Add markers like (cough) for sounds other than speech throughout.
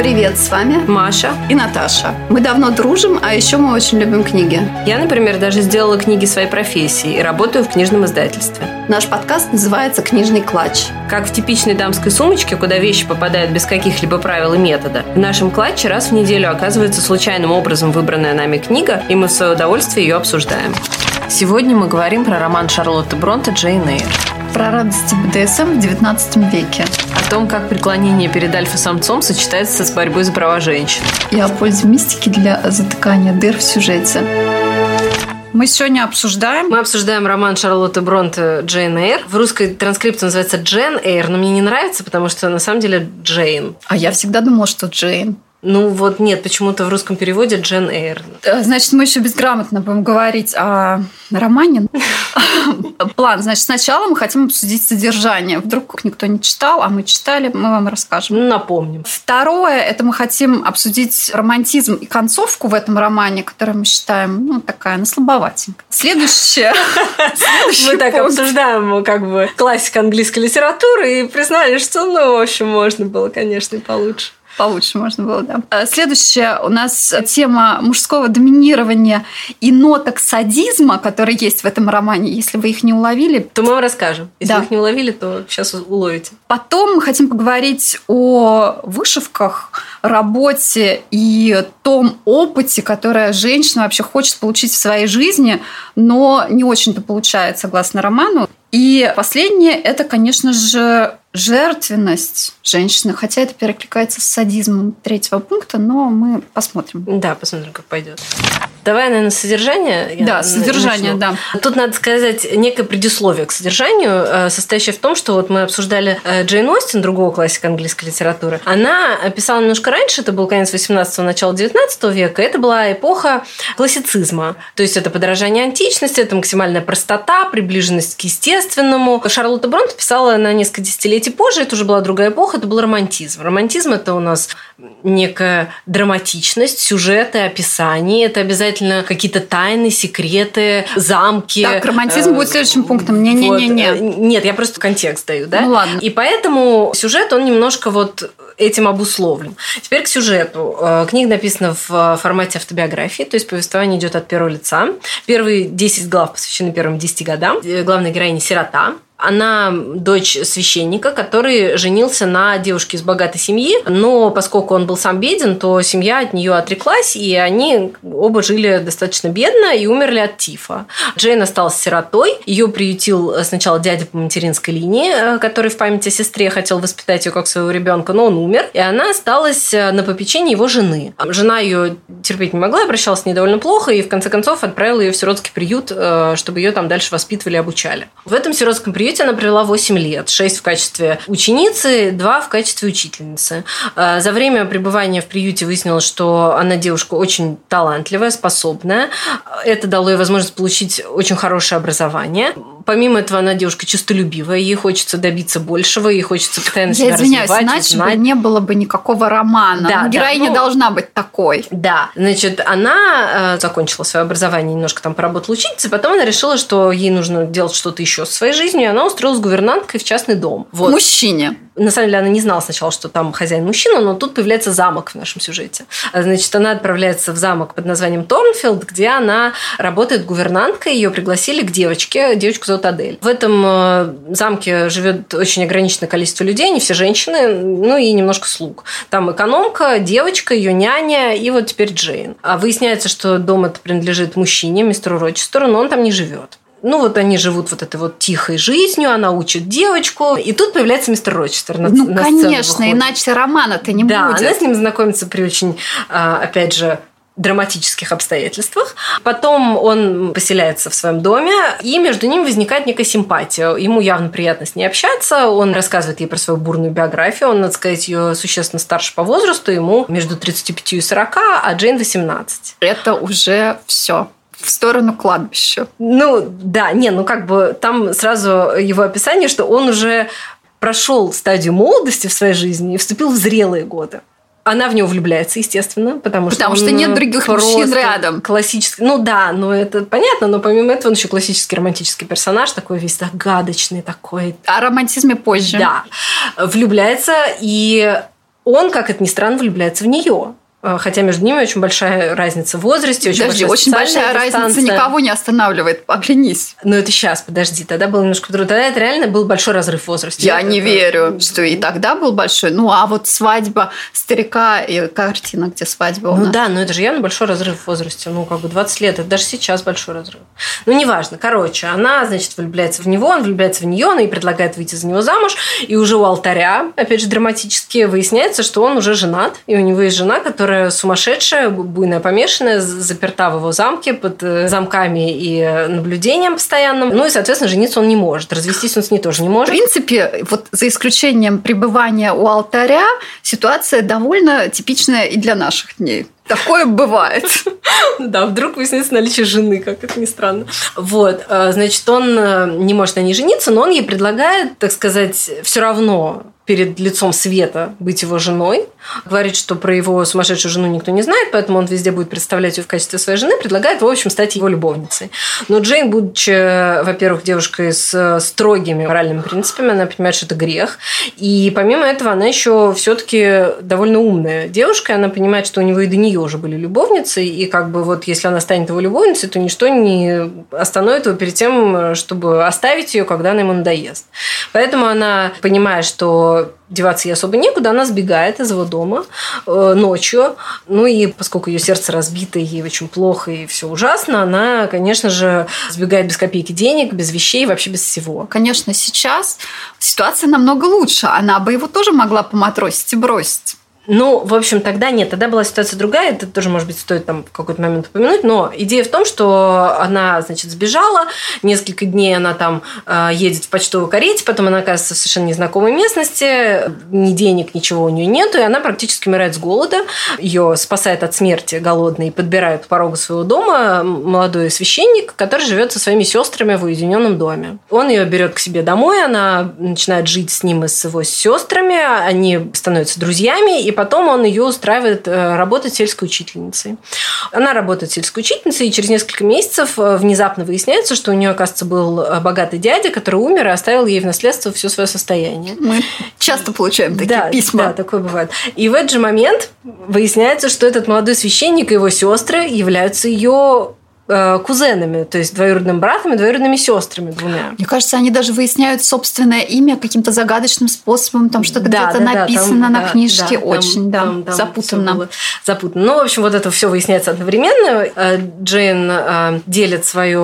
Привет, с вами Маша и Наташа. Мы давно дружим, а еще мы очень любим книги. Я, например, даже сделала книги своей профессии и работаю в книжном издательстве. Наш подкаст называется «Книжный клатч». Как в типичной дамской сумочке, куда вещи попадают без каких-либо правил и метода, в нашем клатче раз в неделю оказывается случайным образом выбранная нами книга, и мы в свое удовольствие ее обсуждаем. Сегодня мы говорим про роман Шарлотты Бронте «Джейн Эйр». Про радости БДСМ в 19 веке. О том, как преклонение перед альфа-самцом сочетается с борьбой за права женщин. И о пользе мистики для затыкания дыр в сюжете. Мы сегодня обсуждаем... Мы обсуждаем роман Шарлотты Бронте «Джейн Эйр». В русской транскрипции называется «Джен Эйр», но мне не нравится, потому что на самом деле Джейн. А я всегда думала, что Джейн. Ну вот нет, почему-то в русском переводе Джен Эйр. Значит, мы еще безграмотно будем говорить о романе. (laughs) План. Значит, сначала мы хотим обсудить содержание. Вдруг никто не читал, а мы читали, мы вам расскажем. Ну, напомним. Второе, это мы хотим обсудить романтизм и концовку в этом романе, которую мы считаем, ну, такая, на слабоватенькая. Следующее. (laughs) Мы так обсуждаем, как бы, классика английской литературы и признали, что, ну, в общем, можно было, конечно, и получше получше можно было, да. А следующая у нас тема мужского доминирования и ноток садизма, которые есть в этом романе. Если вы их не уловили... То мы вам расскажем. Если да. вы их не уловили, то сейчас уловите. Потом мы хотим поговорить о вышивках, работе и том опыте, которое женщина вообще хочет получить в своей жизни, но не очень-то получает, согласно роману. И последнее – это, конечно же, жертвенность женщины, хотя это перекликается с садизмом третьего пункта, но мы посмотрим. Да, посмотрим, как пойдет. Давай, наверное, содержание. Я да, содержание, начну. да. Тут надо сказать некое предисловие к содержанию, э, состоящее в том, что вот мы обсуждали э, Джейн Остин, другого классика английской литературы. Она писала немножко раньше, это был конец 18-го, начало 19 века. Это была эпоха классицизма. То есть это подражание античности, это максимальная простота, приближенность к естественному. Шарлотта Бронт писала на несколько десятилетий позже, это уже была другая эпоха, это был романтизм. Романтизм – это у нас некая драматичность, сюжеты, описание. Это обязательно какие-то тайны, секреты, замки. Так, романтизм будет следующим пунктом. Не-не-не. Вот. Нет, я просто контекст даю, да? Ну ладно. И поэтому сюжет, он немножко вот этим обусловлен. Теперь к сюжету. Э, книга написана в формате автобиографии, то есть повествование идет от первого лица. Первые 10 глав посвящены первым 10 годам. Э, главная героиня – сирота. Она дочь священника, который женился на девушке из богатой семьи, но поскольку он был сам беден, то семья от нее отреклась, и они оба жили достаточно бедно и умерли от тифа. Джейн осталась сиротой. Ее приютил сначала дядя по материнской линии, э, который в память о сестре хотел воспитать ее как своего ребенка, но он умер, и она осталась э, на попечении его жены. Жена ее терпеть не могла, обращалась с ней довольно плохо, и в конце концов отправила ее в сиротский приют, э, чтобы ее там дальше воспитывали и обучали. В этом сиротском приюте приюте она провела 8 лет. 6 в качестве ученицы, 2 в качестве учительницы. А, за время пребывания в приюте выяснилось, что она девушка очень талантливая, способная. Это дало ей возможность получить очень хорошее образование. Помимо этого, она девушка честолюбивая, ей хочется добиться большего, ей хочется постоянно Я себя извиняюсь, иначе узнать. бы не было бы никакого романа. Да, ну, героиня да, ну, должна быть такой. Да, значит, она э, закончила свое образование, немножко там поработала учительницей, потом она решила, что ей нужно делать что-то еще со своей жизнью, и она устроилась гувернанткой в частный дом. Вот. Мужчине. На самом деле она не знала сначала, что там хозяин мужчина, но тут появляется замок в нашем сюжете. Значит, она отправляется в замок под названием Торнфилд, где она работает гувернанткой. Ее пригласили к девочке. Девочку зовут Адель. В этом э, замке живет очень ограниченное количество людей, они все женщины, ну и немножко слуг. Там экономка, девочка, ее няня и вот теперь Джейн. А выясняется, что дом это принадлежит мужчине, мистеру Рочестеру, но он там не живет. Ну, вот они живут вот этой вот тихой жизнью, она учит девочку, и тут появляется мистер Рочестер на Ну, на конечно, иначе романа-то не да, будет. Да, она с ним знакомится при очень, а, опять же, драматических обстоятельствах. Потом он поселяется в своем доме, и между ними возникает некая симпатия. Ему явно приятно с ней общаться, он рассказывает ей про свою бурную биографию, он, надо сказать, ее существенно старше по возрасту, ему между 35 и 40, а Джейн 18. Это уже все в сторону кладбища. Ну, да, не, ну как бы там сразу его описание, что он уже прошел стадию молодости в своей жизни и вступил в зрелые годы. Она в него влюбляется, естественно, потому, потому что что нет других мужчин рядом. Классический, ну да, ну это понятно, но помимо этого он еще классический романтический персонаж, такой весь загадочный, такой. О романтизме позже. Да, влюбляется и он, как это ни странно, влюбляется в нее. А, хотя между ними очень большая разница в возрасте, очень Подожди, большая очень большая дистанция. разница никого не останавливает. Оглянись. Но это сейчас, подожди, тогда было немножко по-другому. Тогда это реально был большой разрыв в возрасте. Я Это- не верю, что и тогда был большой. Ну, а вот свадьба старика и картина, где свадьба у Ну нас. да, но это же явно большой разрыв в возрасте. Ну, как бы 20 лет, это даже сейчас большой разрыв. Ну, неважно. Короче, она, значит, влюбляется в него, он влюбляется в нее, она ей предлагает выйти за него замуж. И уже у алтаря, опять же, драматически выясняется, что он уже женат. И у него есть жена, которая сумасшедшая, буйная, помешанная, заперта в его замке под э, замками и наблюдением постоянным. Ну и, соответственно, жениться он не может. Развестись он с ней тоже не В может. принципе, вот за исключением пребывания у алтаря, ситуация довольно типичная и для наших дней. Такое бывает. (laughs) Да, вдруг выяснится наличие жены, как это ни странно. Вот, э, значит, он э, не может на ней жениться, но он ей предлагает, так сказать, все равно перед лицом света быть его женой. Говорит, что про его сумасшедшую жену никто не знает, поэтому он везде будет представлять ее в качестве своей жены, предлагает, в общем, стать его любовницей. Но Джейн, будучи, во-первых, девушкой с строгими моральными принципами, она понимает, что это грех. И помимо этого, она еще все-таки довольно умная девушка, и она понимает, что у него и до нее уже были любовницы, и как бы вот если она станет его любовницей, то ничто не остановит его перед тем, чтобы оставить ее, когда она ему надоест. Поэтому она, понимая, что деваться ей особо некуда, она сбегает из его дома э, ночью. Ну и поскольку ее сердце разбито, ей очень плохо и все ужасно, она, конечно же, сбегает без копейки денег, без вещей, вообще без всего. Конечно, сейчас ситуация намного лучше. Она бы его тоже могла поматросить и бросить. Ну, в общем, тогда нет, тогда была ситуация другая, это тоже, может быть, стоит там в какой-то момент упомянуть, но идея в том, что она, значит, сбежала, несколько дней она там э, едет в почтовой карете, потом она оказывается в совершенно незнакомой местности, ни денег, ничего у нее нету, и она практически умирает с голода, ее спасает от смерти голодный и подбирает у порога своего дома молодой священник, который живет со своими сестрами в уединенном доме. Он ее берет к себе домой, она начинает жить с ним и с его сестрами, они становятся друзьями, и потом он ее устраивает э, работать сельской учительницей. Она работает сельской учительницей, и через несколько месяцев э, внезапно выясняется, что у нее, оказывается, был э, богатый дядя, который умер и оставил ей в наследство все свое состояние. Мы часто получаем такие да, письма. Да, такое бывает. И в этот же момент выясняется, что этот молодой священник и его сестры являются ее кузенами, то есть двоюродным братом и двоюродными сестрами двумя. Мне кажется, они даже выясняют собственное имя каким-то загадочным способом, там что-то Да, где-то да, написано там, на да, книжке. да, Очень, там- да, там- там запутанно. Запутанно. Ну, в общем, вот это все выясняется одновременно. Э, Джейн э, делит свое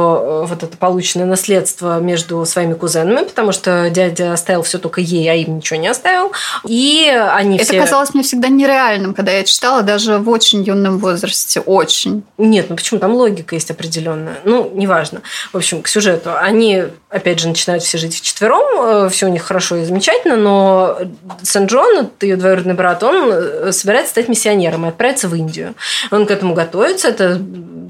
вот это полученное наследство между своими кузенами, потому что дядя оставил все только ей, а им ничего не оставил. И они Это все... казалось мне всегда нереальным, когда я читала, даже в очень юном возрасте. Очень. Нет, ну почему? Там логика есть определенная. Ну, неважно. В общем, к сюжету. Они, опять же, начинают все жить вчетвером. Все у них хорошо и замечательно, но Сен-Джон, ее двоюродный брат, он э, собирается стать миссионером и отправиться в Индию. Он к этому готовится, это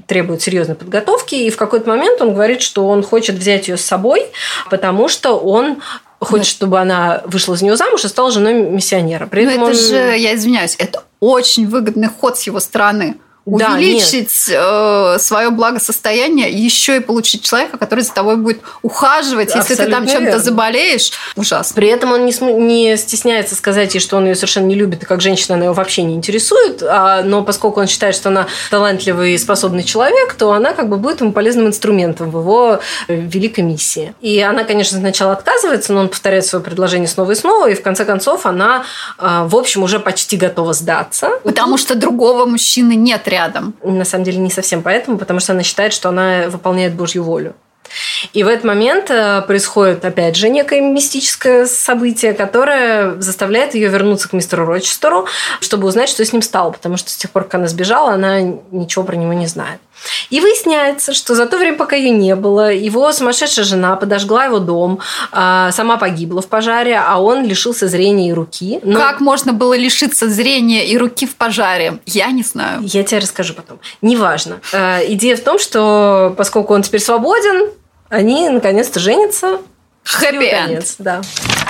требует серьезной подготовки, и в какой-то момент он говорит, что он хочет взять ее с собой, потому что он хочет, чтобы она вышла за него замуж и стала женой миссионера. При Но этом это он- же, я извиняюсь, это очень выгодный ход с его стороны. Да, Увеличить свое благосостояние, еще и получить человека, который за тобой будет ухаживать, если ты там Абсолютно чем-то заболеешь. Ужасно. При этом он не, см- не стесняется сказать ей, что он ее совершенно не любит, и как женщина она его вообще не интересует. А, но поскольку он считает, что она талантливый и способный человек, то она как бы будет ему полезным инструментом в его э, великой миссии. И она, конечно, сначала отказывается, но он повторяет свое предложение снова и снова, и в конце концов она, э, в общем, уже почти готова сдаться. Потому что другого мужчины нет рядом. На самом деле не совсем поэтому, потому что она считает, что она выполняет Божью волю. И в этот момент э, происходит, опять же, некое мистическое событие, которое заставляет ее вернуться к мистеру Рочестеру, чтобы узнать, что с ним стало, потому что с тех пор, как она сбежала, она ничего про него не знает. И выясняется, что за то время, пока ее не было, его сумасшедшая жена подожгла его дом, а, сама погибла в пожаре, а он лишился зрения и руки. Но- Как можно было лишиться зрения и руки в пожаре? Я не знаю. Я тебе расскажу потом. Неважно. Э, Идея в том, что поскольку он теперь свободен, они наконец-то женятся. Хэппи Счастливый энд. конец, да.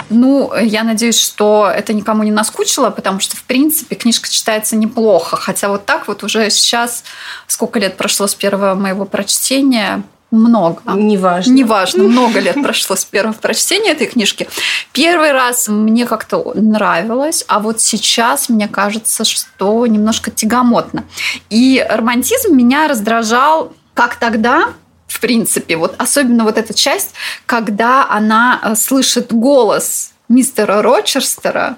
Ну, я надеюсь, что это никому не наскучило, потому что, в принципе, книжка читается неплохо. Хотя вот так вот уже сейчас, сколько лет прошло с первого моего прочтения, много. Неважно. Неважно, много лет прошло с первого прочтения этой книжки. Первый раз мне как-то нравилось, а вот сейчас мне кажется, что немножко тягомотно. И романтизм меня раздражал как тогда, в принципе, вот особенно вот эта часть, когда она э, слышит голос мистера Рочерстера,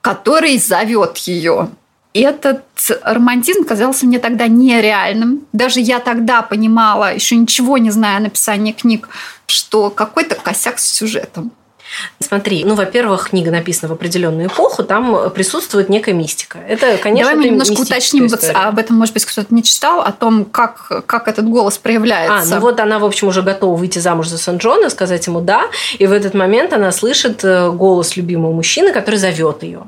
который зовет ее этот романтизм казался мне тогда нереальным. Даже я тогда понимала, еще ничего не зная о написании книг, что какой-то косяк с сюжетом. Смотри, ну, во-первых, книга написана в определенную эпоху, там присутствует некая мистика. Это, конечно, Давай мы немножко уточним, вот, об этом, может быть, кто-то не читал, о том, как, как этот голос проявляется. А, ну вот она, в общем, уже готова выйти замуж за Сан-Джона, сказать ему «да», и в этот момент она слышит э, голос любимого мужчины, который зовет ее.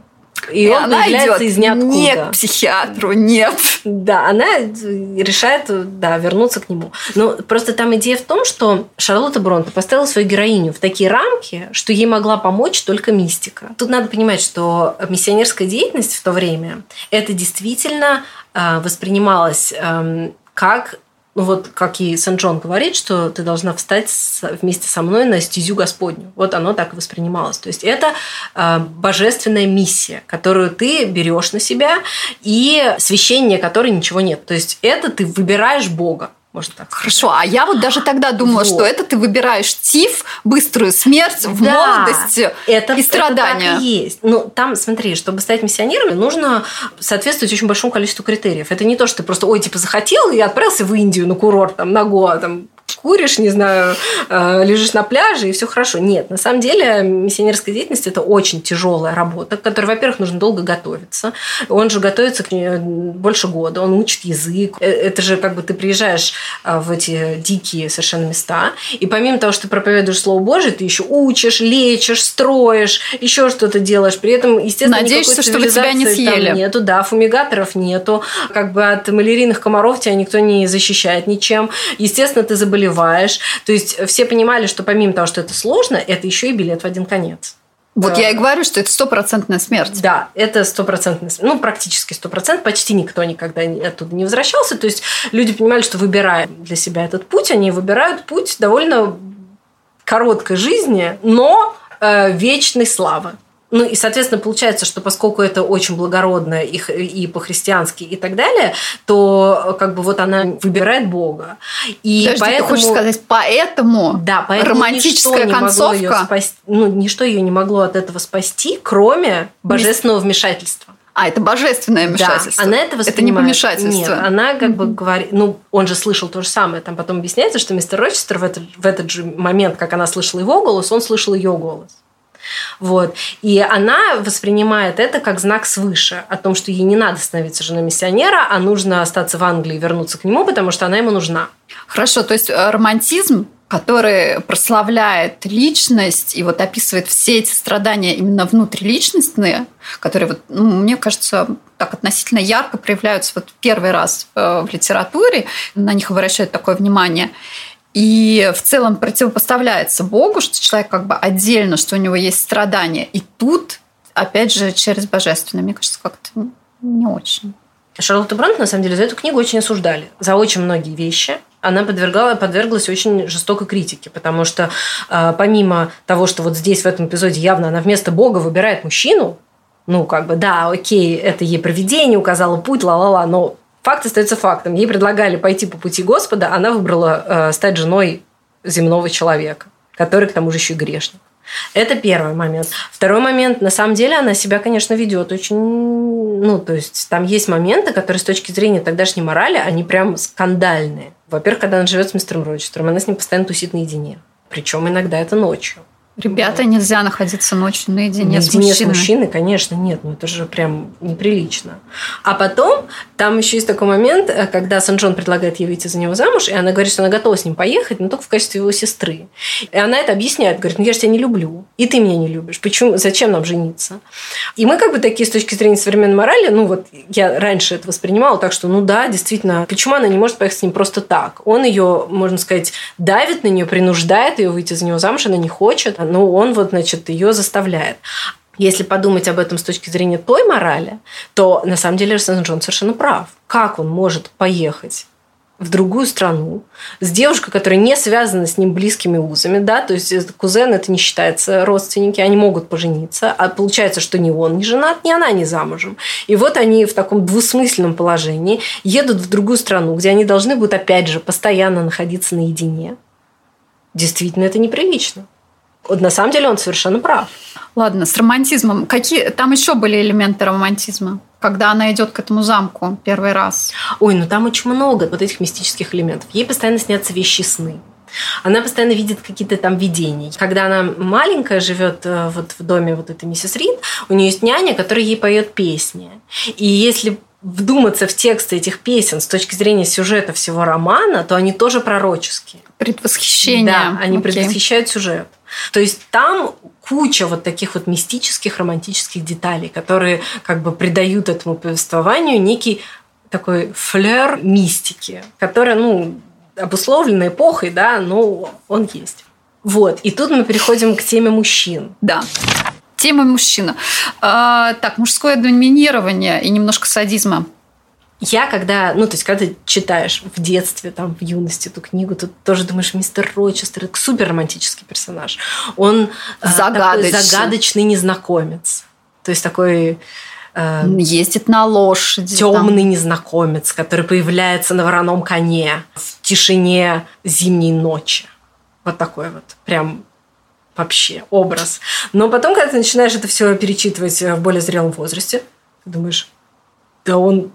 И, и он она появляется идет из ниоткуда. Не к психиатру, нет. Да, она решает да, вернуться к нему. Но просто там идея в том, что Шарлотта Бронте поставила свою героиню в такие рамки, что ей могла помочь только мистика. Тут надо понимать, что миссионерская деятельность в то время это действительно э, воспринималось э, как ну вот как и Сен-Джон говорит, что ты должна встать вместе со мной на стезю Господню. Вот оно так воспринималось. То есть это э, божественная миссия, которую ты берешь на себя, и священие которой ничего нет. То есть это ты выбираешь Бога можно так. Хорошо, а я вот даже тогда думала, вот. что это ты выбираешь тиф, быструю смерть в да, молодости это, и страдания. Это так и есть. Ну, там, смотри, чтобы стать миссионером, нужно соответствовать очень большому количеству критериев. Это не то, что ты просто, ой, типа, захотел и отправился в Индию на курорт, там, на Гоа, там, куришь, не знаю, э, лежишь на пляже, и все хорошо. Нет, на самом деле миссионерская деятельность – это очень тяжелая работа, к которой, во-первых, нужно долго готовиться. Он же готовится к ней больше года, он учит язык. Э, это же как бы ты приезжаешь э, в эти дикие совершенно места, и помимо того, что ты проповедуешь Слово Божие, ты еще учишь, лечишь, строишь, еще что-то делаешь. При этом, естественно, Надеешься, чтобы тебя не съели. Нету, да, фумигаторов нету, как бы от малярийных комаров тебя никто не защищает ничем. Естественно, ты забываешь заболеваешь. То есть все понимали, что помимо того, что это сложно, это еще и билет в один конец. Вот да. я и говорю, что это стопроцентная смерть. Да, это стопроцентная смерть. Ну, практически стопроцент. Почти никто никогда оттуда не возвращался. То есть люди понимали, что выбирая для себя этот путь, они выбирают путь довольно короткой жизни, но э, вечной славы. Ну и, соответственно, получается, что поскольку это очень благородно и, и по-христиански и так далее, то как бы вот она выбирает Бога. И Подожди, поэтому... ты хочешь сказать, поэтому, да, поэтому романтическая концовка... Ее спасти, ну, ничто ее не могло от этого спасти, кроме божественного вмешательства. А, это божественное вмешательство. Да, она это воспринимает. Это не помешательство. Нет, она как mm-hmm. бы говорит... Ну, он же слышал то же самое. Там потом объясняется, что мистер Рочестер в этот, в этот же момент, как она слышала его голос, он слышал ее голос. Вот. И она воспринимает это как знак свыше, о том, что ей не надо становиться женой миссионера, а нужно остаться в Англии и вернуться к нему, потому что она ему нужна. Хорошо, то есть э, романтизм который прославляет личность и вот описывает все эти страдания именно внутриличностные, которые, вот, ну, мне кажется, так относительно ярко проявляются вот первый раз э, в литературе, на них обращают такое внимание и в целом противопоставляется Богу, что человек как бы отдельно, что у него есть страдания. И тут, опять же, через божественное. Мне кажется, как-то не очень. Шарлотта Бронт, на самом деле, за эту книгу очень осуждали. За очень многие вещи. Она подвергала, подверглась очень жестокой критике, потому что э, помимо того, что вот здесь, в этом эпизоде, явно она вместо Бога выбирает мужчину, ну, как бы, да, окей, это ей проведение указало путь, ла-ла-ла, но Факт остается фактом. Ей предлагали пойти по пути Господа, она выбрала э, стать женой земного человека, который к тому же еще и грешник. Это первый момент. Второй момент, на самом деле, она себя, конечно, ведет очень... Ну, то есть, там есть моменты, которые с точки зрения тогдашней морали, они прям скандальные. Во-первых, когда она живет с мистером Рочестером, она с ним постоянно тусит наедине. Причем иногда это ночью. Ребята, нельзя находиться ночью наедине, наедине с мужчиной. с мужчиной, конечно, нет, ну это же прям неприлично. А потом там еще есть такой момент, э, когда Сан-Джон предлагает ей выйти за него замуж, и она говорит, что она готова с ним поехать, но только в качестве его сестры. И она это объясняет, говорит, ну я же тебя не люблю, и ты меня не любишь, почему, зачем нам жениться? И мы как бы такие с точки зрения современной морали, ну вот я раньше это воспринимала так, что ну да, действительно, почему она не может поехать с ним просто так? Он ее, можно сказать, давит на нее, принуждает ее выйти за него замуж, она не хочет, ну, он вот, значит, ее заставляет. Если подумать об этом с точки зрения той морали, то на самом деле Сен Джон совершенно прав. Как он может поехать в другую страну с девушкой, которая не связана с ним близкими узами, да, то есть кузен это не считается родственники, они могут пожениться, а получается, что ни он не женат, ни она не замужем. И вот они в таком двусмысленном положении едут в другую страну, где они должны будут, опять же, постоянно находиться наедине. Действительно, это неприлично. Вот на самом деле он совершенно прав. Ладно, с романтизмом. Какие там еще были элементы романтизма? когда она идет к этому замку первый раз? Ой, ну там очень много вот этих мистических элементов. Ей постоянно снятся вещи сны. Она постоянно видит какие-то там видения. Когда она маленькая, живет э, вот в доме вот этой миссис Рид, у нее есть няня, которая ей поет песни. И если вдуматься в тексты этих песен с точки зрения сюжета всего романа, то они тоже пророческие. Предвосхищение. Да, они okay. предвосхищают сюжет. То есть там куча вот таких вот мистических, романтических деталей, которые как бы придают этому повествованию некий такой флер мистики, которая, ну, обусловлена эпохой, да, но он есть. Вот. И тут мы переходим к теме мужчин. Да. Тема мужчина. А, так, мужское доминирование и немножко садизма. Я когда, ну, то есть, когда ты читаешь в детстве, там, в юности эту книгу, ты тоже думаешь, мистер Рочестер, это супер романтический персонаж. Он а, Загадочный. такой загадочный незнакомец. То есть, такой э, ездит на лошади. Темный там. незнакомец, который появляется на вороном коне в тишине зимней ночи. Вот такой вот прям вообще образ. Но потом, когда ты начинаешь это все перечитывать в более зрелом возрасте, думаешь, да он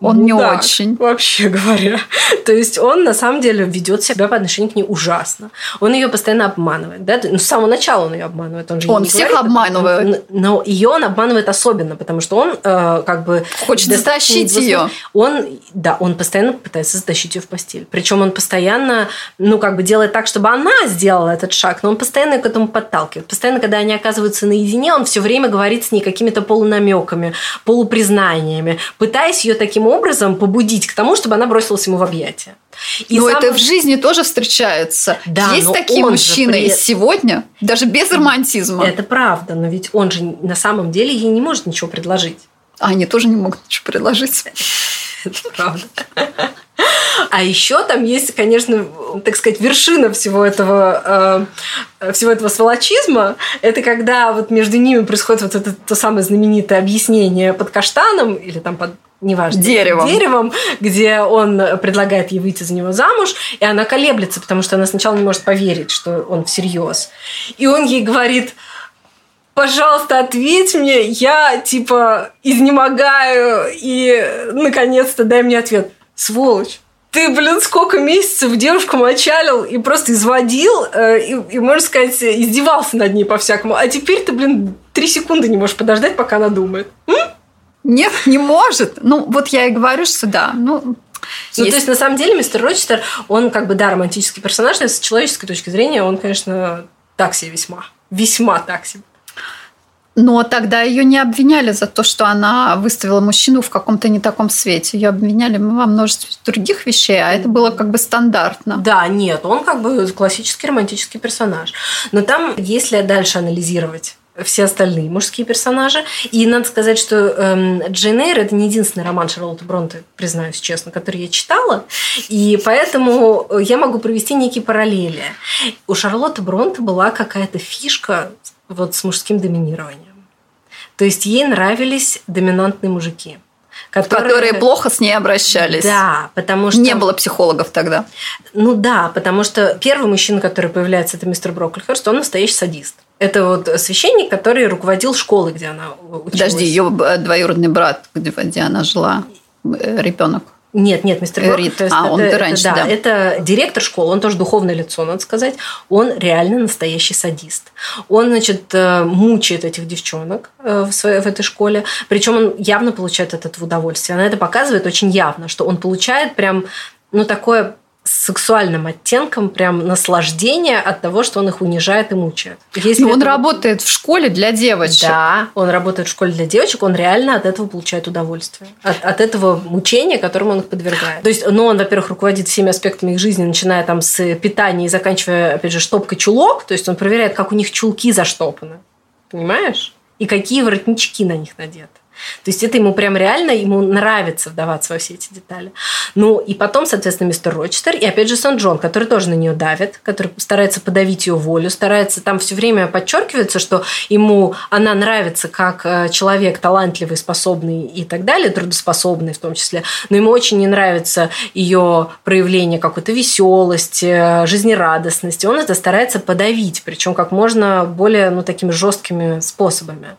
он не да, очень. Вообще говоря. (laughs) То есть он на самом деле ведет себя по отношению к ней ужасно. Он ее постоянно обманывает. Да? Ну, с самого начала он ее обманывает. Он, же он всех говорит, обманывает. Но ее он обманывает особенно, потому что он э, как бы... Хочет затащить ее. Он, да, он постоянно пытается затащить ее в постель. Причем он постоянно, ну, как бы делает так, чтобы она сделала этот шаг, но он постоянно ее к этому подталкивает. Постоянно, когда они оказываются наедине, он все время говорит с ней какими-то полунамеками, полупризнаниями, пытаясь ее таким образом побудить к тому, чтобы она бросилась ему в объятия. И но сам... это в жизни тоже встречается. Да, Есть такие мужчины при... и сегодня, даже без романтизма. Это правда, но ведь он же на самом деле ей не может ничего предложить. А они тоже не могут ничего предложить. Это правда. А еще там есть, конечно, так сказать, вершина всего этого, э, всего этого сволочизма. Это когда вот между ними происходит вот это то самое знаменитое объяснение под каштаном или там под неважно, деревом. деревом, где он предлагает ей выйти за него замуж, и она колеблется, потому что она сначала не может поверить, что он всерьез. И он ей говорит, пожалуйста, ответь мне, я типа изнемогаю, и наконец-то дай мне ответ. Сволочь. Ты, блин, сколько месяцев девушку мочалил и просто изводил, э, и, и, можно сказать, издевался над ней по-всякому. А теперь ты, блин, три секунды не можешь подождать, пока она думает. М? Нет, не может. Ну, вот я и говорю, что да. Ну, ну, есть. то есть, на самом деле, мистер Рочестер, он как бы, да, романтический персонаж, но с человеческой точки зрения он, конечно, так себе весьма. Весьма так себе. Но тогда ее не обвиняли за то, что она выставила мужчину в каком-то не таком свете. Ее обвиняли во множестве других вещей, а это было как бы стандартно. Да, нет, он как бы классический романтический персонаж. Но там, если дальше анализировать все остальные мужские персонажи. И надо сказать, что эм, Джейн Эйр – это не единственный роман Шарлотты Бронте, признаюсь честно, который я читала. И поэтому я могу провести некие параллели. У Шарлотты Бронте была какая-то фишка вот с мужским доминированием. То есть ей нравились доминантные мужики. Которые... которые плохо с ней обращались. Да, потому что... Не было психологов тогда. Ну да, потому что первый мужчина, который появляется, это мистер Броклихерст, он настоящий садист. Это вот священник, который руководил школой, где она училась. Подожди, ее двоюродный брат, где, где она жила, э, ребенок. Нет, нет, мистер Брок. Рид. а, это, он это, раньше, да, да. Это директор школы, он тоже духовное лицо, надо сказать. Он реально настоящий садист. Он, значит, э, мучает этих девчонок э, в, своей, в этой школе. Причем он явно получает от этого удовольствие. Она это показывает очень явно, что он получает прям ну, такое с сексуальным оттенком прям наслаждение от того, что он их унижает и мучает. Если Но он это... работает в школе для девочек. Да, он работает в школе для девочек, он реально от этого получает удовольствие. От, от этого мучения, которому он их подвергает. То есть, ну, он, во-первых, руководит всеми аспектами их жизни, начиная там с питания и заканчивая, опять же, штопкой чулок. То есть, он проверяет, как у них чулки заштопаны. Понимаешь? И какие воротнички на них надеты. То есть это ему прям реально, ему нравится вдаваться во все эти детали. Ну, и потом, соответственно, мистер Рочестер, и опять же Сан Джон, который тоже на нее давит, который старается подавить ее волю, старается там все время подчеркивается, что ему она нравится как э, человек талантливый, способный и так далее, трудоспособный в том числе, но ему очень не нравится ее проявление какой-то веселости, жизнерадостности. Он это старается подавить, причем как можно более ну, такими жесткими способами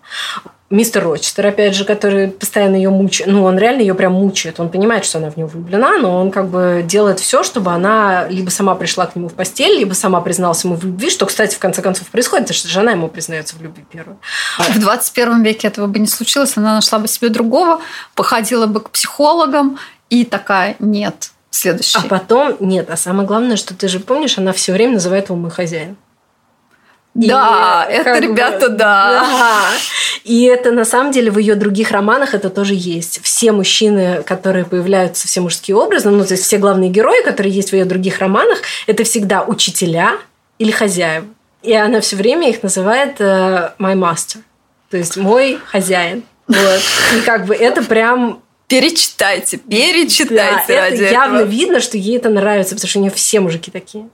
мистер Рочестер, опять же, который постоянно ее мучает. Ну, он реально ее прям мучает. Он понимает, что она в него влюблена, но он как бы делает все, чтобы она либо сама пришла к нему в постель, либо сама призналась ему в любви, что, кстати, в конце концов происходит, потому что жена ему признается в любви первую. В 21 веке этого бы не случилось, она нашла бы себе другого, походила бы к психологам и такая, нет, следующий. А потом, нет, а самое главное, что ты же помнишь, она все время называет его мой хозяин. Да, и, это, ребята, бы, да. да. И это на самом деле в ее других романах это тоже есть. Все мужчины, которые появляются, все мужские образы, ну, то есть все главные герои, которые есть в ее других романах, это всегда учителя или хозяева. И она все время их называет uh, my master. То есть мой хозяин. Вот. И как бы это прям Перечитайте, перечитайте да, ради это явно видно, что ей это нравится, потому что у нее все мужики такие.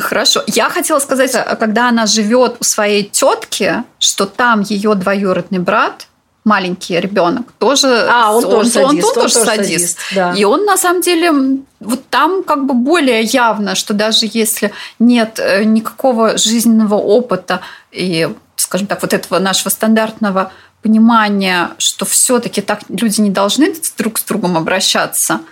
Хорошо. Я хотела сказать, э, когда она живет у своей тетки, что там ее двоюродный брат, маленький ребенок, тоже, а, он, он тоже садист. Он, он, он тоже садист. садист да. И он на самом деле вот там как бы более явно, что даже если нет э, никакого жизненного опыта и, скажем так, вот этого нашего стандартного понимания, что все-таки так люди не должны друг с другом обращаться –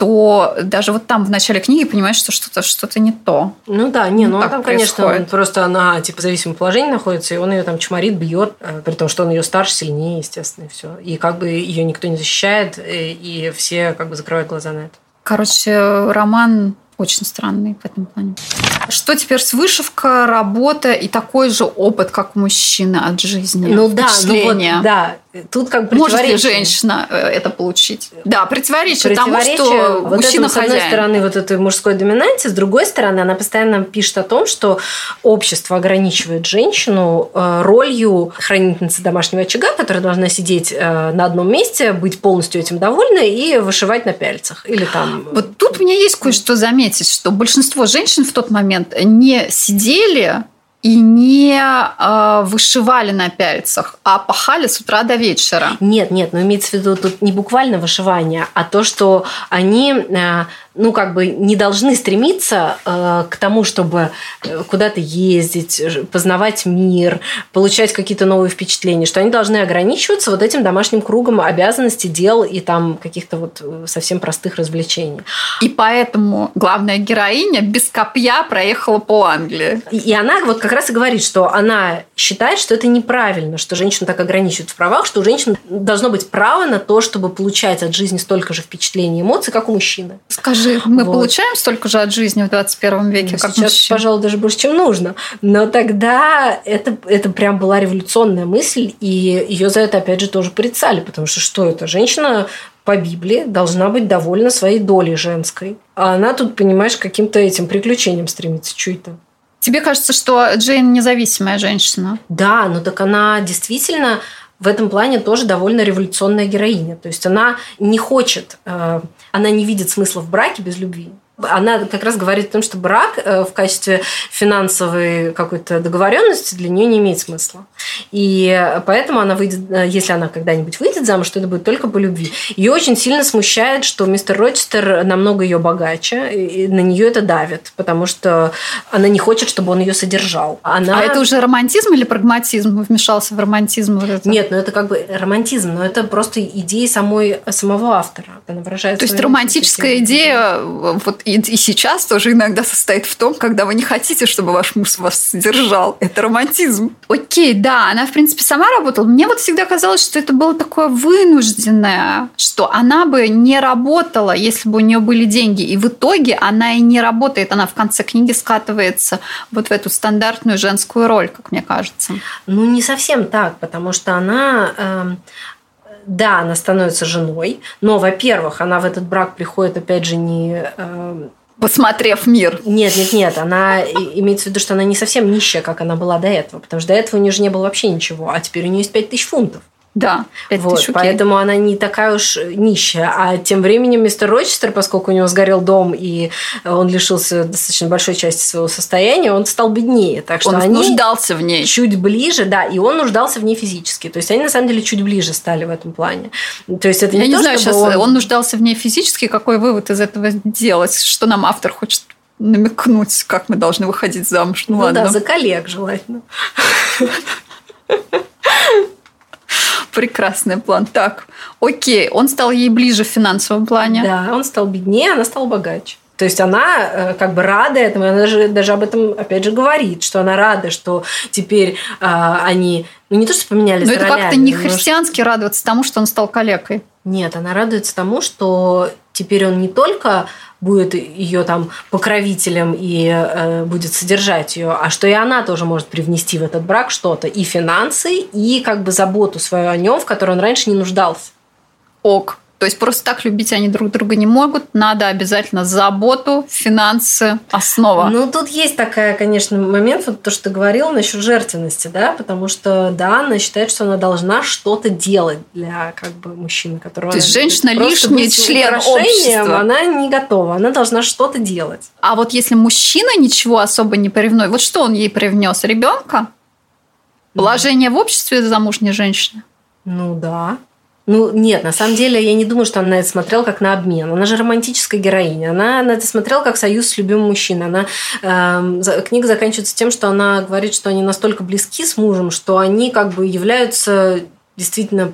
то даже вот там в начале книги понимаешь, что что-то что не то. Ну да, не, ну, ну там, конечно, он просто она типа в зависимом положении находится, и он ее там чморит, бьет, э, при том, что он ее старше, сильнее, естественно, и все. И как бы ее никто не защищает, э, и все как бы закрывают глаза на это. Короче, роман очень странный в этом плане. Что теперь с вышивка, работа и такой же опыт, как у мужчины от жизни? Ну да, ну вот, да. Тут как бы Может ли женщина э, это получить? Да, противоречие, противоречие тому, что вот мужчина это, С одной стороны, вот этой мужской доминанте, с другой стороны, она постоянно пишет о том, что общество ограничивает женщину э, ролью хранительницы домашнего очага, которая должна сидеть э, на одном месте, быть полностью этим довольна и вышивать на пяльцах. Или там... Вот тут у меня есть кое-что заметить, что большинство женщин в тот момент не сидели и не э, вышивали на пяльцах, а пахали с утра до вечера. Нет, нет, но имеется в виду тут не буквально вышивание, а то, что они э, ну, как бы не должны стремиться э, к тому, чтобы э, куда-то ездить, познавать мир, получать какие-то новые впечатления, что они должны ограничиваться вот этим домашним кругом обязанностей, дел и там каких-то вот э, совсем простых развлечений. И поэтому главная героиня без копья проехала по Англии. И, и она вот как раз и говорит, что она считает, что это неправильно, что женщину так ограничивают в правах, что у женщин должно быть право на то, чтобы получать от жизни столько же впечатлений и эмоций, как у мужчины. Скажи, Скажи, мы вот. получаем столько же от жизни в 21 веке, как Сейчас, мужчина? пожалуй, даже больше, чем нужно. Но тогда это, это прям была революционная мысль, и ее за это, опять же, тоже порицали, потому что что это? Женщина по Библии должна быть довольна своей долей женской. А она тут, понимаешь, каким-то этим приключением стремится. Что это? Тебе кажется, что Джейн независимая женщина? Да, но так она действительно в этом плане тоже довольно революционная героиня. То есть она не хочет, э, она не видит смысла в браке без любви она как раз говорит о том, что брак э, в качестве финансовой какой-то договоренности для нее не имеет смысла. И поэтому она выйдет, э, если она когда-нибудь выйдет замуж, то это будет только по любви. Ее очень сильно смущает, что мистер Рочестер намного ее богаче, и на нее это давит, потому что она не хочет, чтобы он ее содержал. Она... А это уже романтизм или прагматизм вмешался в романтизм? Вот это? Нет, ну это как бы романтизм, но это просто идея самой, самого автора. Она выражает То есть романтическая идея вот и, и сейчас тоже иногда состоит в том, когда вы не хотите, чтобы ваш муж вас содержал. Это романтизм. Окей, да, она, в принципе, сама работала. Мне вот всегда казалось, что это было такое вынужденное, что она бы не работала, если бы у нее были деньги. И в итоге она и не работает. Она в конце книги скатывается вот в эту стандартную женскую роль, как мне кажется. Ну, не совсем так, потому что она... Э да, она становится женой, но, во-первых, она в этот брак приходит, опять же, не э, посмотрев мир. Нет, нет, нет. Она имеется в виду, что она не совсем нищая, как она была до этого. Потому что до этого у нее же не было вообще ничего. А теперь у нее есть 5000 фунтов. Да, 5 вот, тысяч, Поэтому она не такая уж нищая. А тем временем мистер Рочестер, поскольку у него сгорел дом, и он лишился достаточно большой части своего состояния, он стал беднее. Так что он они нуждался в ней. Чуть ближе, да, и он нуждался в ней физически. То есть они, на самом деле, чуть ближе стали в этом плане. То есть это Я не, не то, знаю, сейчас он... он нуждался в ней физически. Какой вывод из этого делать? Что нам автор хочет намекнуть, как мы должны выходить замуж? Ну, ну ладно. да, за коллег желательно. (laughs) (laughs) Прекрасный план. Так, окей, он стал ей ближе в финансовом плане. Да, он стал беднее, она стала богаче. То есть она э, как бы рада этому, она даже, даже об этом, опять же, говорит, что она рада, что теперь э, они, ну не то, что поменялись Но это как-то не христиански что... радоваться тому, что он стал калекой. Нет, она радуется тому, что теперь он не только будет ее там покровителем и э, будет содержать ее, а что и она тоже может привнести в этот брак что-то и финансы, и как бы заботу свою о нем, в которой он раньше не нуждался. Ок. То есть просто так любить они друг друга не могут. Надо обязательно заботу, финансы, основа. Ну, тут есть такая, конечно, момент, вот то, что ты говорила насчет жертвенности, да, потому что, да, она считает, что она должна что-то делать для как бы мужчины, которого... То есть женщина лишний член общества. Она не готова, она должна что-то делать. А вот если мужчина ничего особо не привносит, вот что он ей привнес? Ребенка? Положение в обществе замужней женщины? Ну да. Ну, нет, на самом деле я не думаю, что она на это смотрела как на обмен. Она же романтическая героиня. Она на это смотрела как союз с любимым мужчиной. Она, э, книга заканчивается тем, что она говорит, что они настолько близки с мужем, что они как бы являются действительно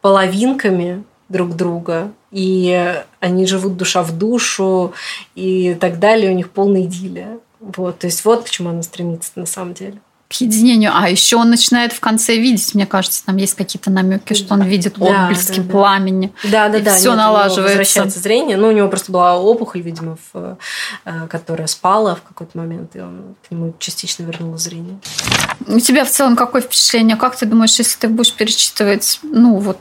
половинками друг друга. И они живут душа в душу и так далее. У них полная идиллия. Вот. То есть вот к чему она стремится на самом деле к единению. А еще он начинает в конце видеть, мне кажется, там есть какие-то намеки, что он видит отблески да, да, пламени. Да, да, да. Все налаживается. Возвращается зрение. Ну, у него просто была опухоль, видимо, в, э, которая спала в какой-то момент, и он к нему частично вернул зрение. У тебя в целом какое впечатление? Как ты думаешь, если ты будешь перечитывать, ну, вот,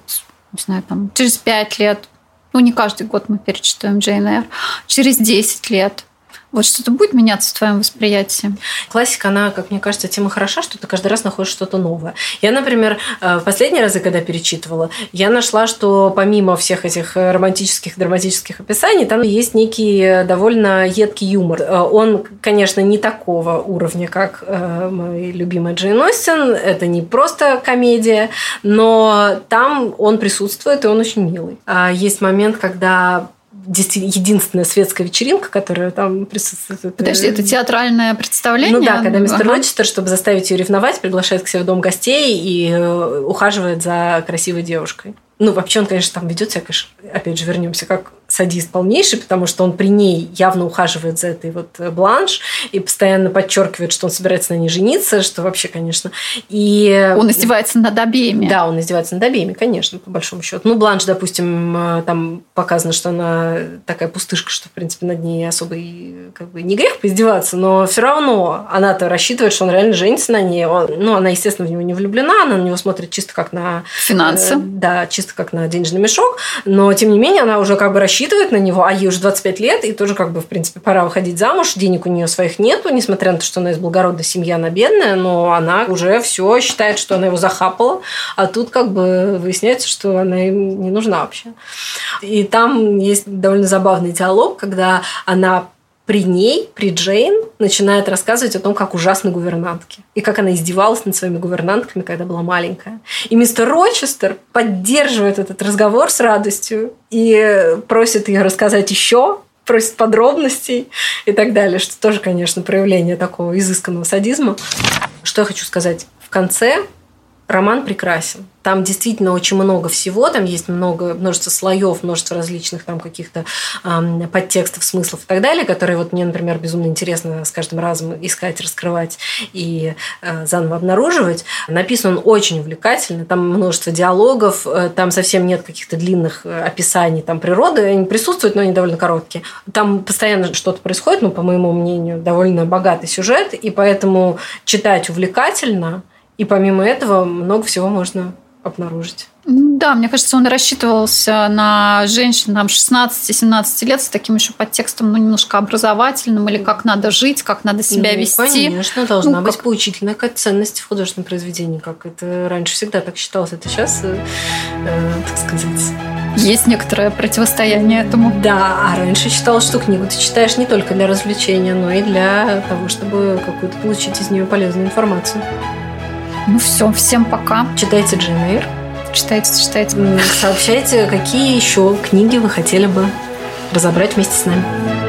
не знаю, там, через пять лет, ну, не каждый год мы перечитываем Джейн Эйр, через 10 лет, вот что-то будет меняться в твоем восприятии? Классика, она, как мне кажется, тем и хороша, что ты каждый раз находишь что-то новое. Я, например, э, в последние разы, когда перечитывала, я нашла, что помимо всех этих романтических, драматических описаний, там есть некий довольно едкий юмор. Э, он, конечно, не такого уровня, как э, мой любимый Джейн Остин. Это не просто комедия, но там он присутствует, и он очень милый. А есть момент, когда единственная светская вечеринка, которая там присутствует. Подожди, это театральное представление? Ну да, когда мистер ага. Рочестер, чтобы заставить ее ревновать, приглашает к себе в дом гостей и э, ухаживает за красивой девушкой. Ну, вообще он, конечно, там ведет себя, конечно, опять же, вернемся, как садист полнейший, потому что он при ней явно ухаживает за этой вот э, Бланш и постоянно подчеркивает, что он собирается на ней жениться, что вообще, конечно. И... Он издевается над обеими. Да, он издевается над обеими, конечно, по большому счету. Ну, Бланш, допустим, э, там показано, что она такая пустышка, что, в принципе, над ней особо и как бы не грех поиздеваться, но все равно она-то рассчитывает, что он реально женится на ней. Он, ну, она, естественно, в него не влюблена, она на него смотрит чисто как на... Финансы. Э, да, чисто как на денежный мешок, но тем не менее она уже как бы рассчитывает на него, а ей уже 25 лет, и тоже как бы, в принципе, пора выходить замуж, денег у нее своих нету, несмотря на то, что она из благородной семьи, она бедная, но она уже все считает, что она его захапала, а тут как бы выясняется, что она им не нужна вообще. И там есть довольно забавный диалог, когда она при ней, при Джейн, начинает рассказывать о том, как ужасны гувернантки. И как она издевалась над своими гувернантками, когда была маленькая. И мистер Рочестер поддерживает этот разговор с радостью и просит ее рассказать еще, просит подробностей и так далее, что тоже, конечно, проявление такого изысканного садизма. Что я хочу сказать? В конце роман прекрасен. Там действительно очень много всего, там есть много, множество слоев, множество различных там каких-то э, подтекстов, смыслов и так далее, которые вот мне, например, безумно интересно с каждым разом искать, раскрывать и э, заново обнаруживать. Написан он очень увлекательно, там множество диалогов, э, там совсем нет каких-то длинных э, описаний там природы, они присутствуют, но они довольно короткие. Там постоянно что-то происходит, ну, по моему мнению, довольно богатый сюжет, и поэтому читать увлекательно – и помимо этого много всего можно обнаружить. Да, мне кажется, он рассчитывался на женщин там 16-17 лет с таким еще подтекстом, ну, немножко образовательным, или как надо жить, как надо себя ну, вести. Конечно, должна ну, быть как... поучительная какая-то ценность в художественном произведении, как это раньше всегда так считалось, это сейчас, э, э, так сказать... Есть некоторое противостояние этому. Да, а раньше считалось, что книгу ты читаешь не только для развлечения, но и для того, чтобы какую-то получить из нее полезную информацию. Ну все, всем пока. Читайте Джейн Эйр. Читайте, читайте. Сообщайте, какие еще книги вы хотели бы разобрать вместе с нами.